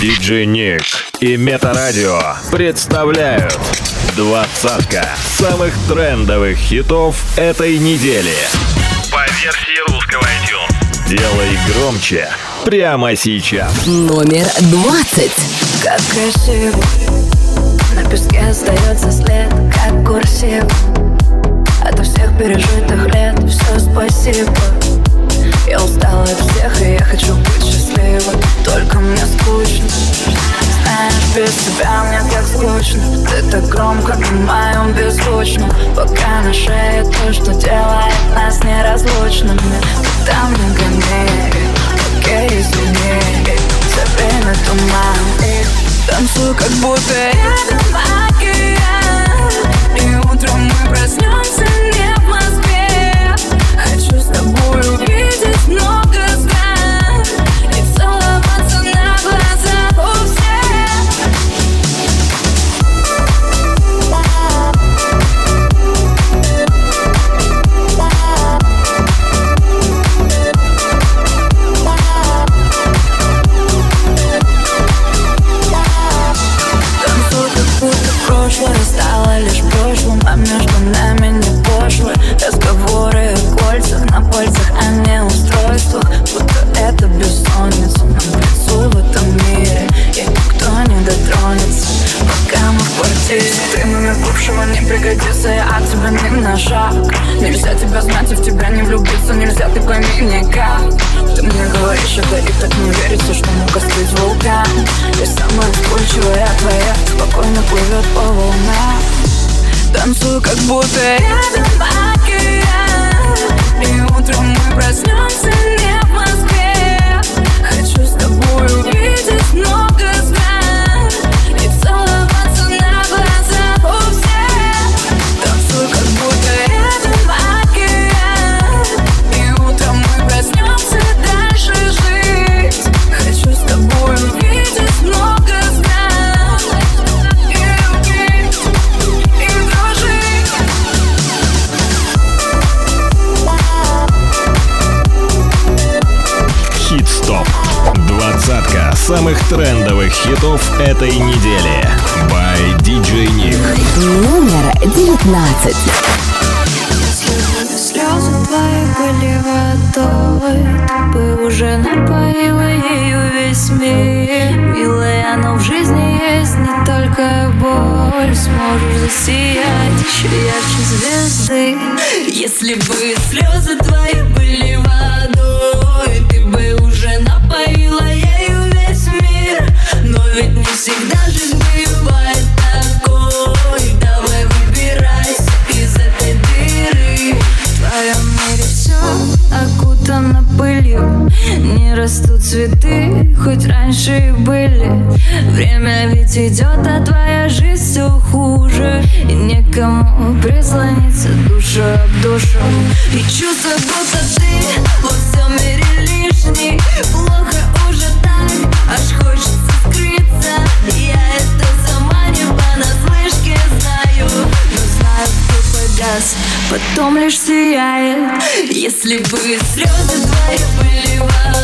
Диджей Ник и Метарадио представляют двадцатка самых трендовых хитов этой недели. По версии русского iTunes. Делай громче прямо сейчас. Номер двадцать. Как красиво На песке остается след, как курсив Ото всех пережитых лет все спасибо Я устала от всех, и я хочу быть счастливой Только мне скучно. Знаешь, без тебя мне так скучно. Ты так громко на моем беззвучно Пока на шее то, что делает нас неразлучными. Ты там не гони, окей, извини. За время туман. И танцую, как будто рядом океан И утром мы проснемся не в Москве. Хочу с тобой увидеть много стран квартире Ты номер бывшего не пригодится Я от тебя не на шаг. Нельзя тебя знать и в тебя не влюбиться Нельзя, ты пойми никак Ты мне говоришь это и так не верится Что мог остыть вулкан. И самая вспыльчивая твоя Спокойно плывет по волнам. Танцую, как будто рядом океан. И утром мы проснемся хитов этой недели. By DJ Ник. Номер девятнадцать. Слезы твои были водой Ты бы уже напоила ею весь мир Милая, но в жизни есть не только боль Сможешь засиять еще ярче звезды Если бы слезы твои были водой Ты бы уже напоила ведь не всегда жизнь бывает такой. Давай выбирайся из этой дыры. В твоем мире все окутано пылью. Не растут цветы, хоть раньше и были. Время ведь идет, а твоя жизнь все хуже. И некому прислониться душу об душу И чувство, будто ты лишь сияет. Если бы слезы твои были водой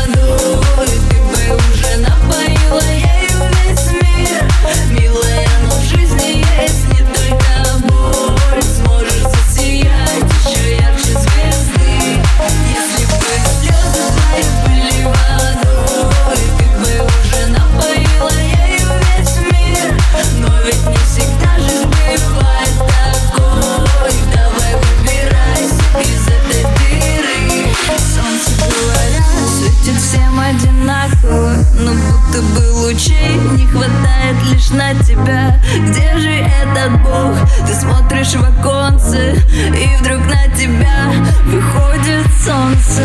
лучей не хватает лишь на тебя. Где же этот Бог? Ты смотришь в оконце И вдруг на тебя выходит солнце.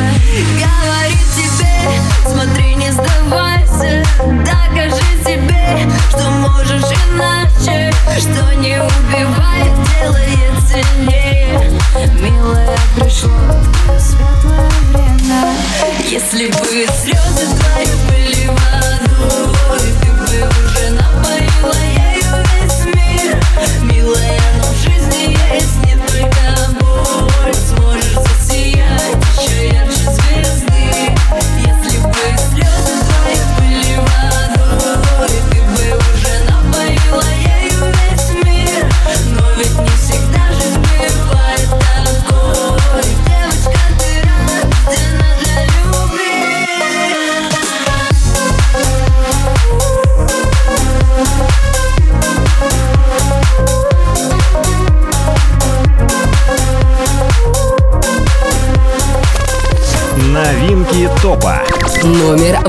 Говорит тебе, смотри, не сдавайся. Докажи себе, что можешь иначе. Что не убивает, делает сильнее. Милая, пришло твое светлое время. Если бы слезы твои были водой Ты бы уже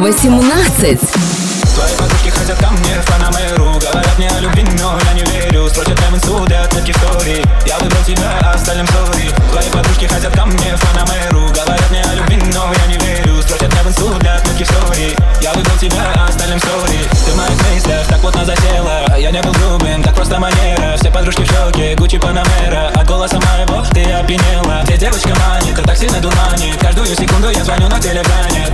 18. Твои подружки хотят ко мне, страна мэру Говорят мне о любви, но я не верю. Спросят прямо судят таких историй. Я выбрал тебя, остальным сори. Твои подружки хотят ко мне, страна мэру Говорят мне о любви, но я не верю. Спросят прямо судят таких историй. Я выбрал тебя, остальным сори. Ты в моих мыслях так плотно засела Я не был грубым, так просто манера. Все подружки в шоке, Гуччи Панамера. От голоса моего ты опьянела. Все девочка манит, ты так сильно дурманит. Каждую секунду я звоню на телегране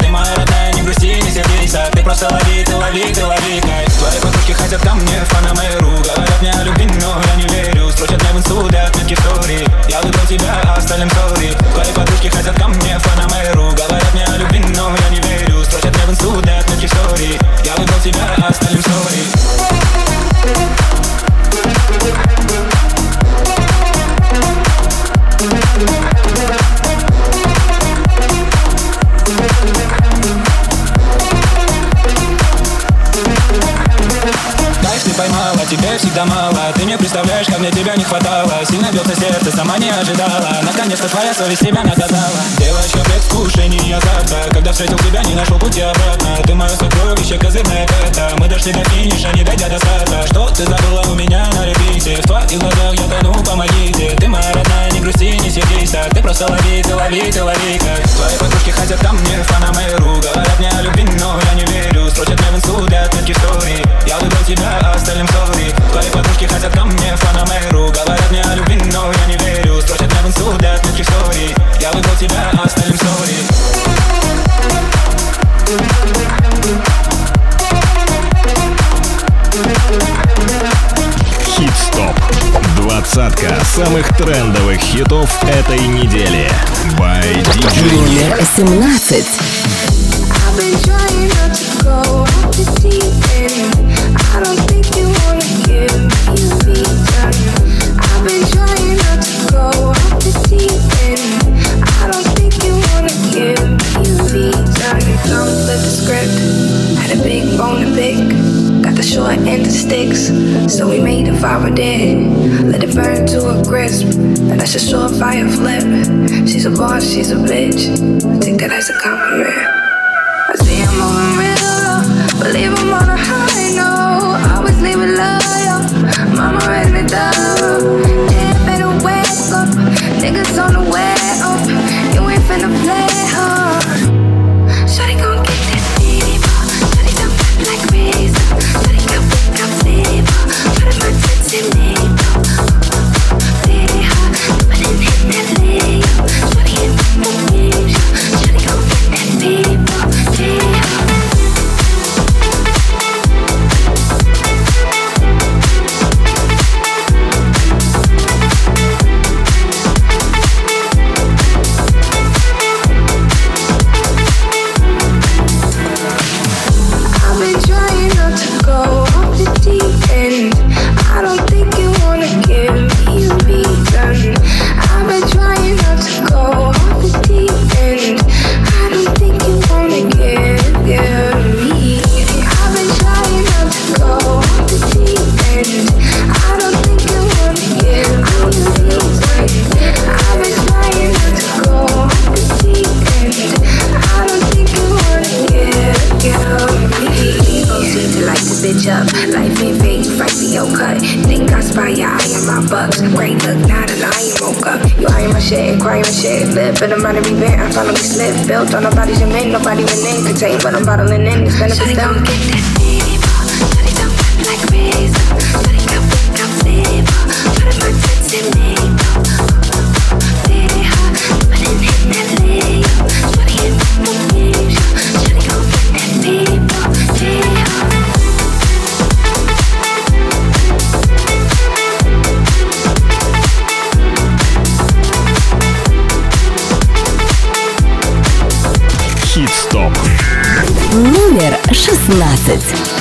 просто лови, ты лови ты лови кайф Твои подружки хотят ко мне в Панамеру Говорят мне о любви, но я не верю. Строчат мне в инсту для отметки истории Я выбрал тебя, а остальным сори Твои подружки хотят ко мне в Панамеру Говорят мне о любви, но я не верю. Строчат мне в инсту для отметки истории Я выбрал тебя, а остальным сори всегда мало. Ты не представляешь, как мне тебя не хватало. Сильно бьется сердце, сама не ожидала. Наконец-то твоя совесть тебя наказала Девочка, предвкушение азарта Когда встретил тебя, не нашел пути обратно. Ты мое сокровище, козырная карта Мы дошли до финиша, не дойдя до старта. Что ты забыла у меня на репите? В твоих глазах я тону, помогите. Ты моя родная, не грусти, не сердись так просто лови, ты лови, ты лови как. Твои подружки хотят ко мне в Панамеру Говорят мне о любви, но я не верю. Строчат мне в инсту для отметки истории Я выбрал тебя, а остальным сори Твои подружки хотят ко мне в Панамеру Говорят мне о любви, но я не верю. Строчат мне в инсту для отметки истории Я выбрал тебя, а остальным сори Хит-стоп. Двадцатка самых трендовых хитов этой недели. By DJ. Номер 17. Got the end of sticks, so we made a fire dead. Let it burn to a crisp, and that's a surefire flip. She's a boss, she's a bitch. I take that as a compliment. take what I'm bottling in. It's gonna be done. Classics.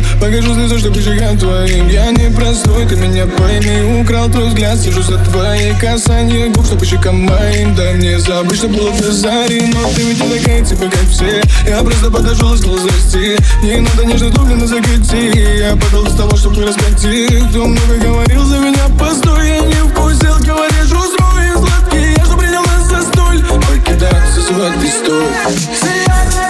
вид Покажу слезу, что по твоим. Я не простой, ты меня пойми. Украл твой взгляд, сижу за твои касания. Губ, что по щекам моим. Да не забыть, что было в заре Но ты ведь не такая, типа как все. Я просто подошел и стал Не надо нежно дублено закати. Я подал с того, чтобы раскати Кто много говорил за меня, постой. Я не вкусил, говоришь, узру и сладкий Я что принял нас за столь Покидаю, сосывать ты стой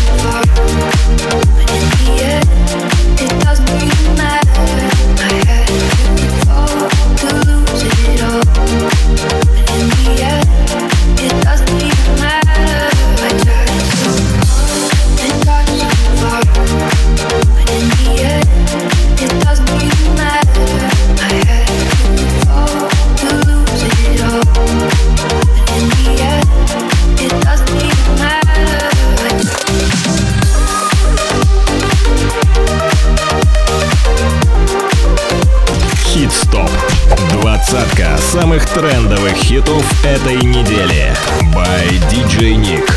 трендовых хитов этой недели. By DJ Nick.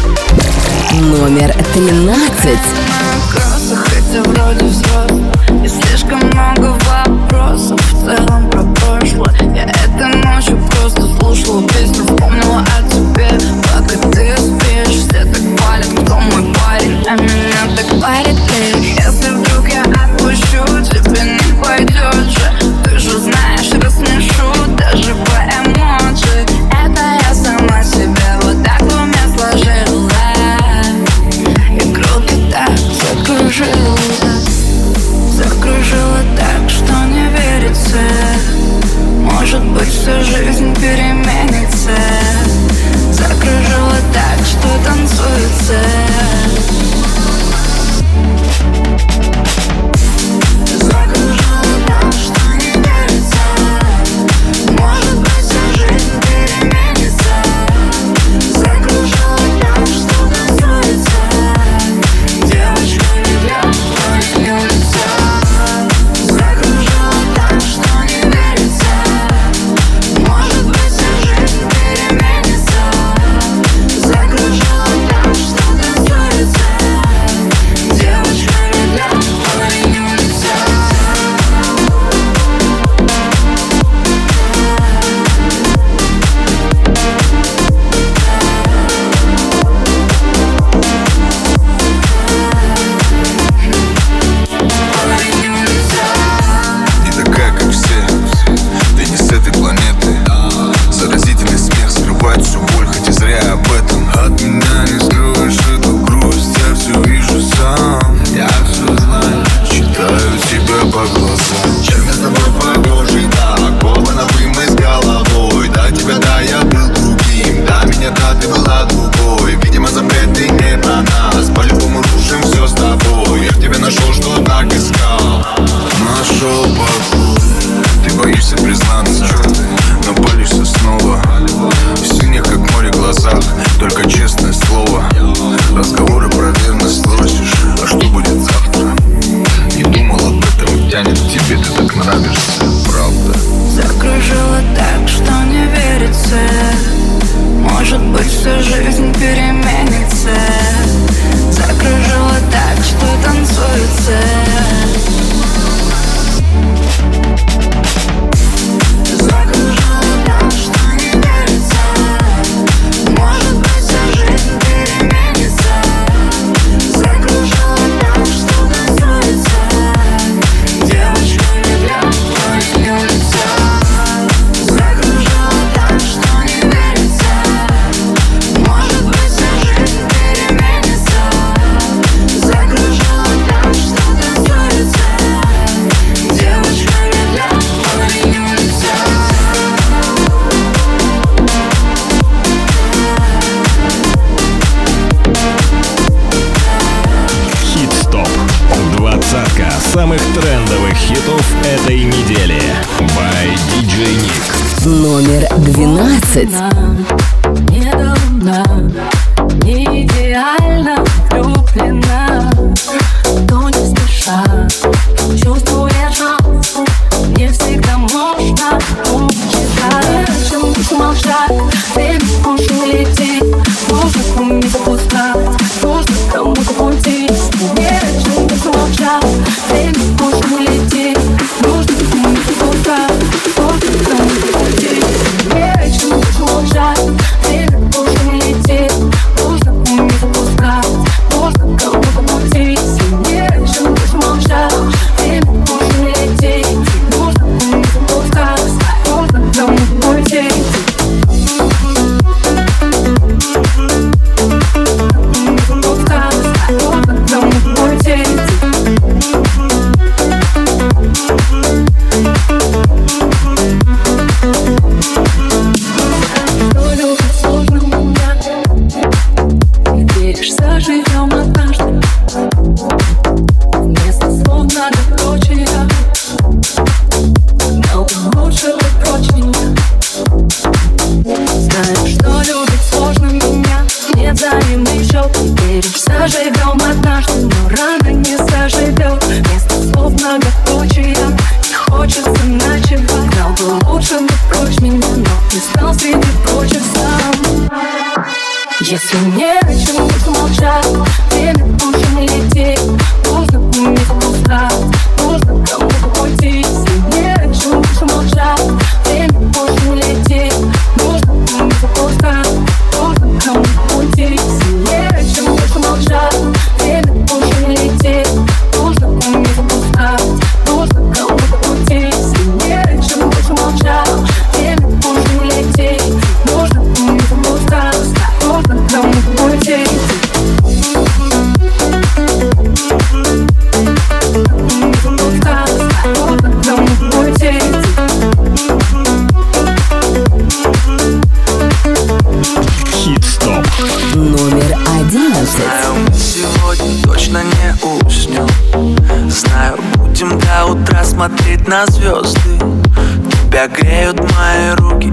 Номер 13. На звезды. Тебя греют мои руки,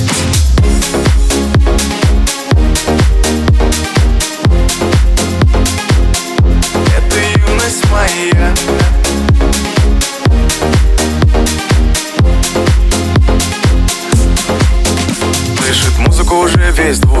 уже весь двор И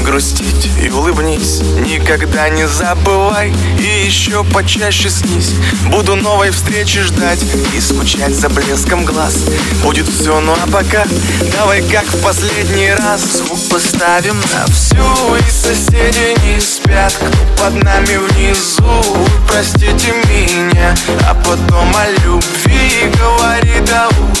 грустить и улыбнись. Никогда не забывай и еще почаще снись. Буду новой встречи ждать и скучать за блеском глаз. Будет все, ну а пока давай как в последний раз. Звук поставим на всю и соседи не спят. Кто под нами внизу, простите меня. А потом о любви говори до утра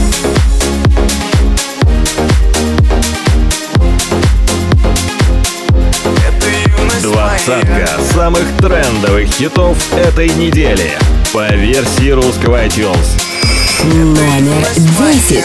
Двадцатка самых трендовых хитов этой недели по версии русского iTunes. Номер 10.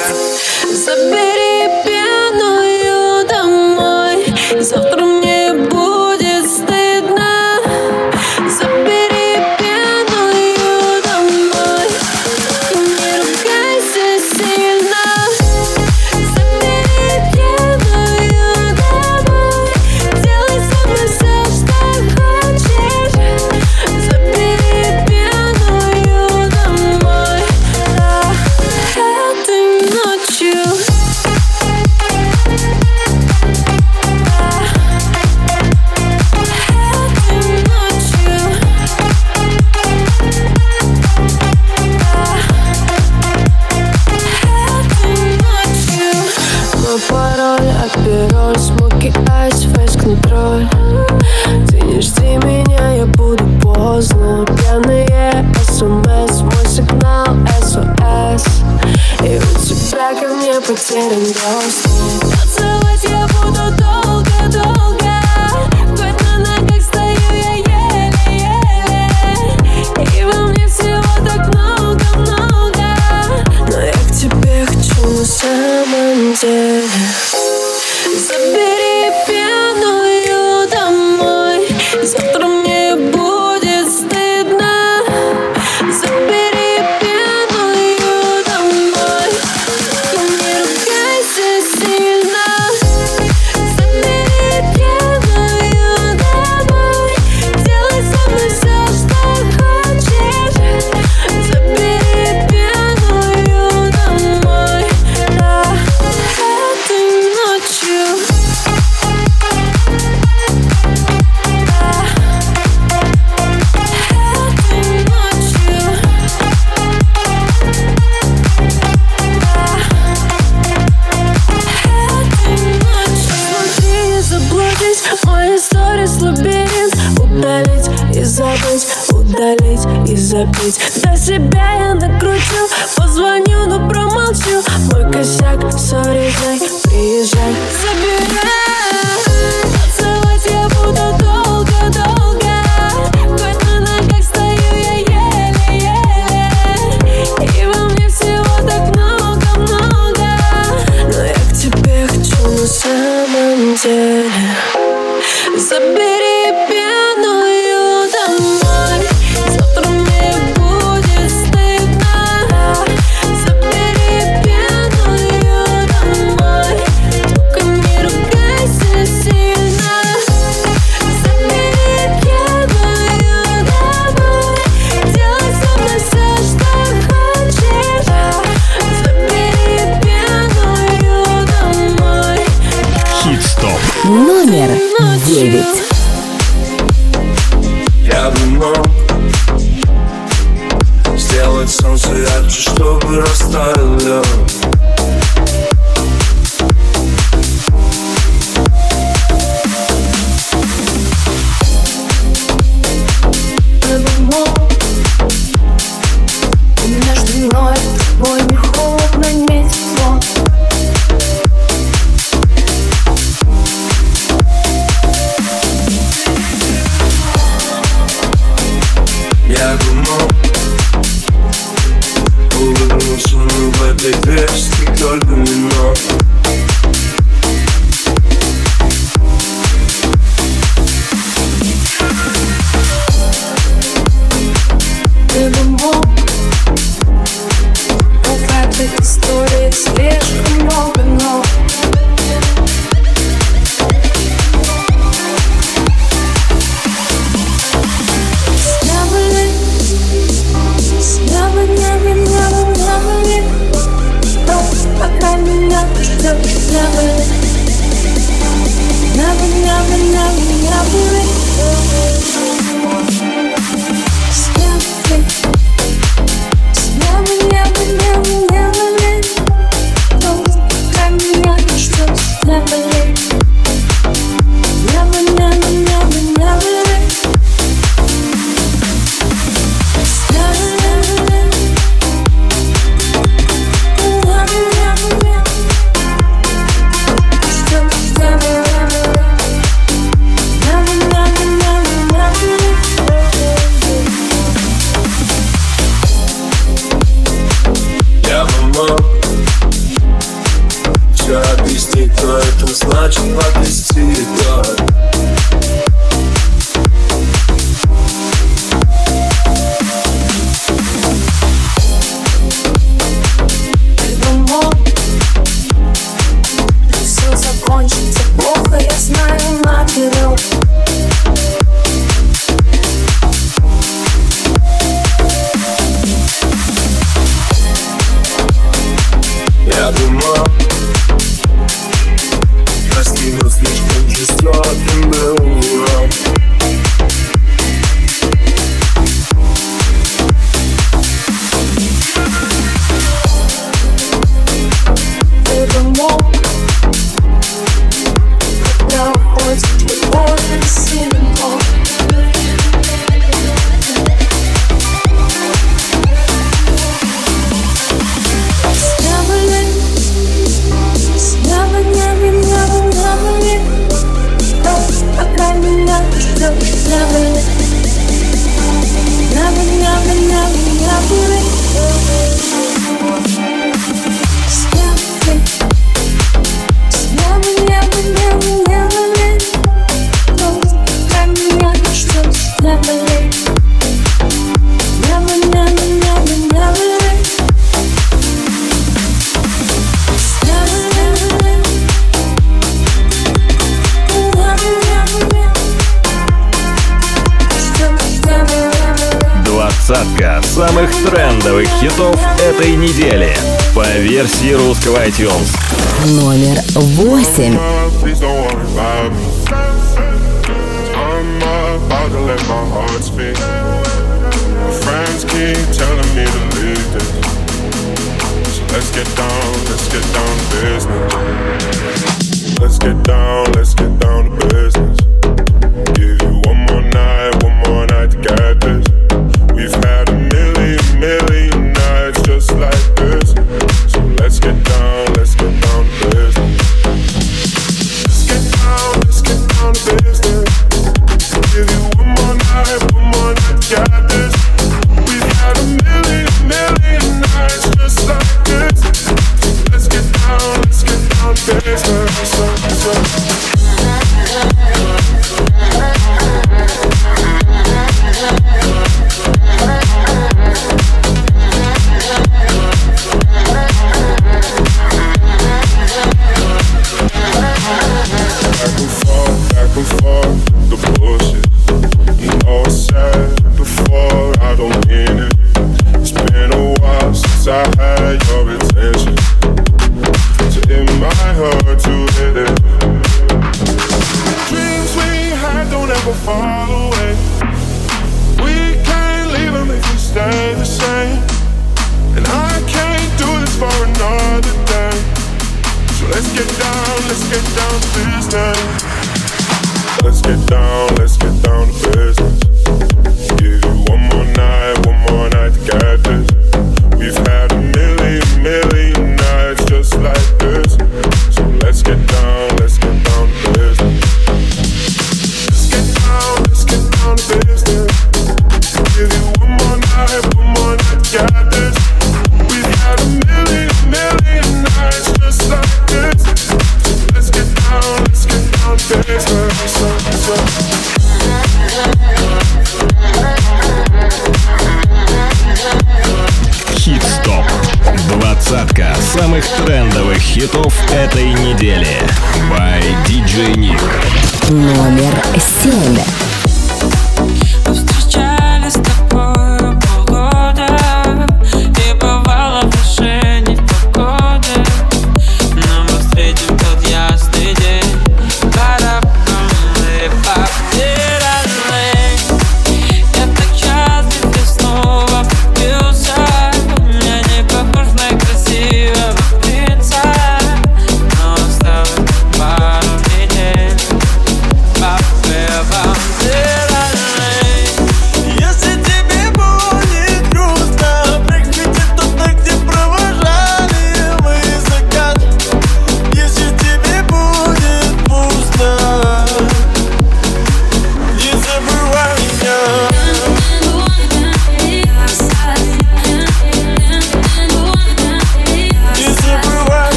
Русского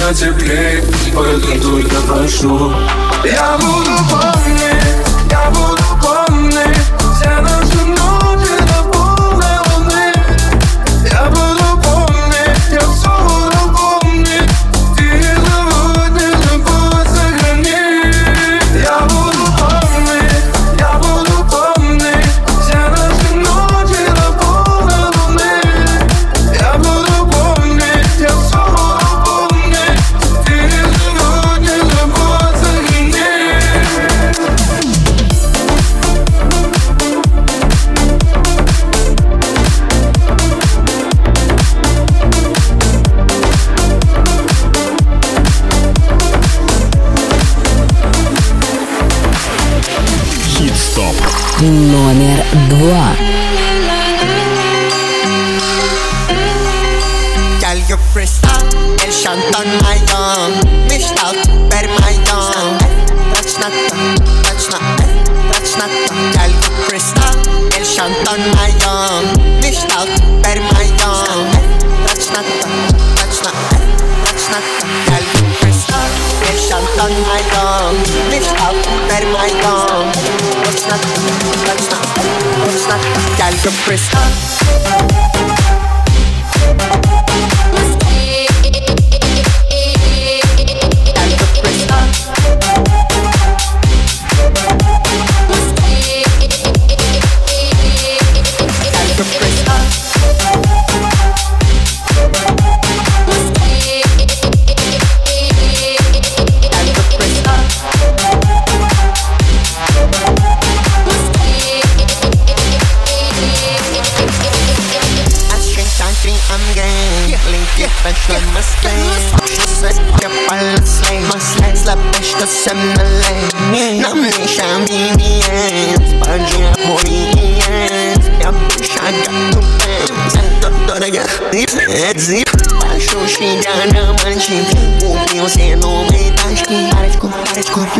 Завтра теплей, поэтому только прошу. Я буду помнить, кристалл Эль Шантон моем Мечтал теперь моем Точно то, точно, точно то Только кристалл Эль Шантон моем Мечтал теперь моем Точно то, точно, точно то Только кристалл Эль Шантон моем Мечтал теперь моем Точно то, точно, точно то Только кристалл I'm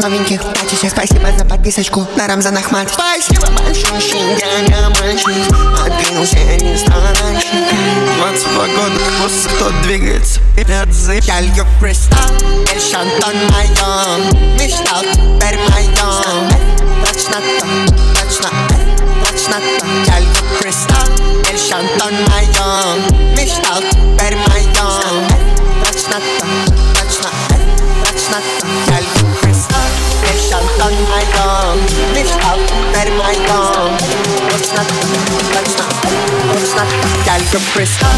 новеньких тачек Спасибо за подписочку на Рамзан Ахмат Спасибо большущий дорога мальчик Открыл все ресторанчик 22 года, кто двигается? Вперед зып Я лью кристалл, Эль Шантон моем Мечтал теперь моем Точно то, точно, точно то. Я лью кристалл, Эль Шантон моем Мечтал теперь моем Точно то, точно, точно то. Я лью кристалл, Эль Шантон моем Мечтал теперь моем Точно то, точно, точно то Я лью кристалл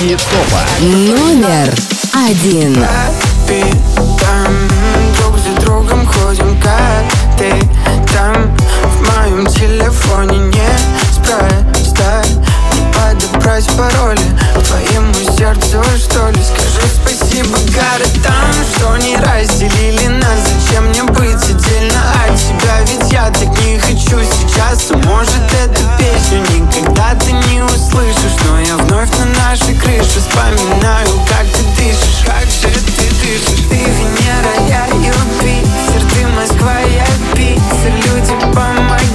Новинки топа. Номер один. Там друг за другом ходим, как ты там В моем телефоне не спроста забрать пароли Твоему сердцу, что ли? Скажи спасибо городам, что не разделили нас Зачем мне быть отдельно от тебя? Ведь я так не хочу сейчас может, эту песню никогда ты не услышишь Но я вновь на нашей крыше вспоминаю, как ты дышишь Как же ты дышишь? Ты Венера, я Юпитер Ты Москва, я Питер Люди, помоги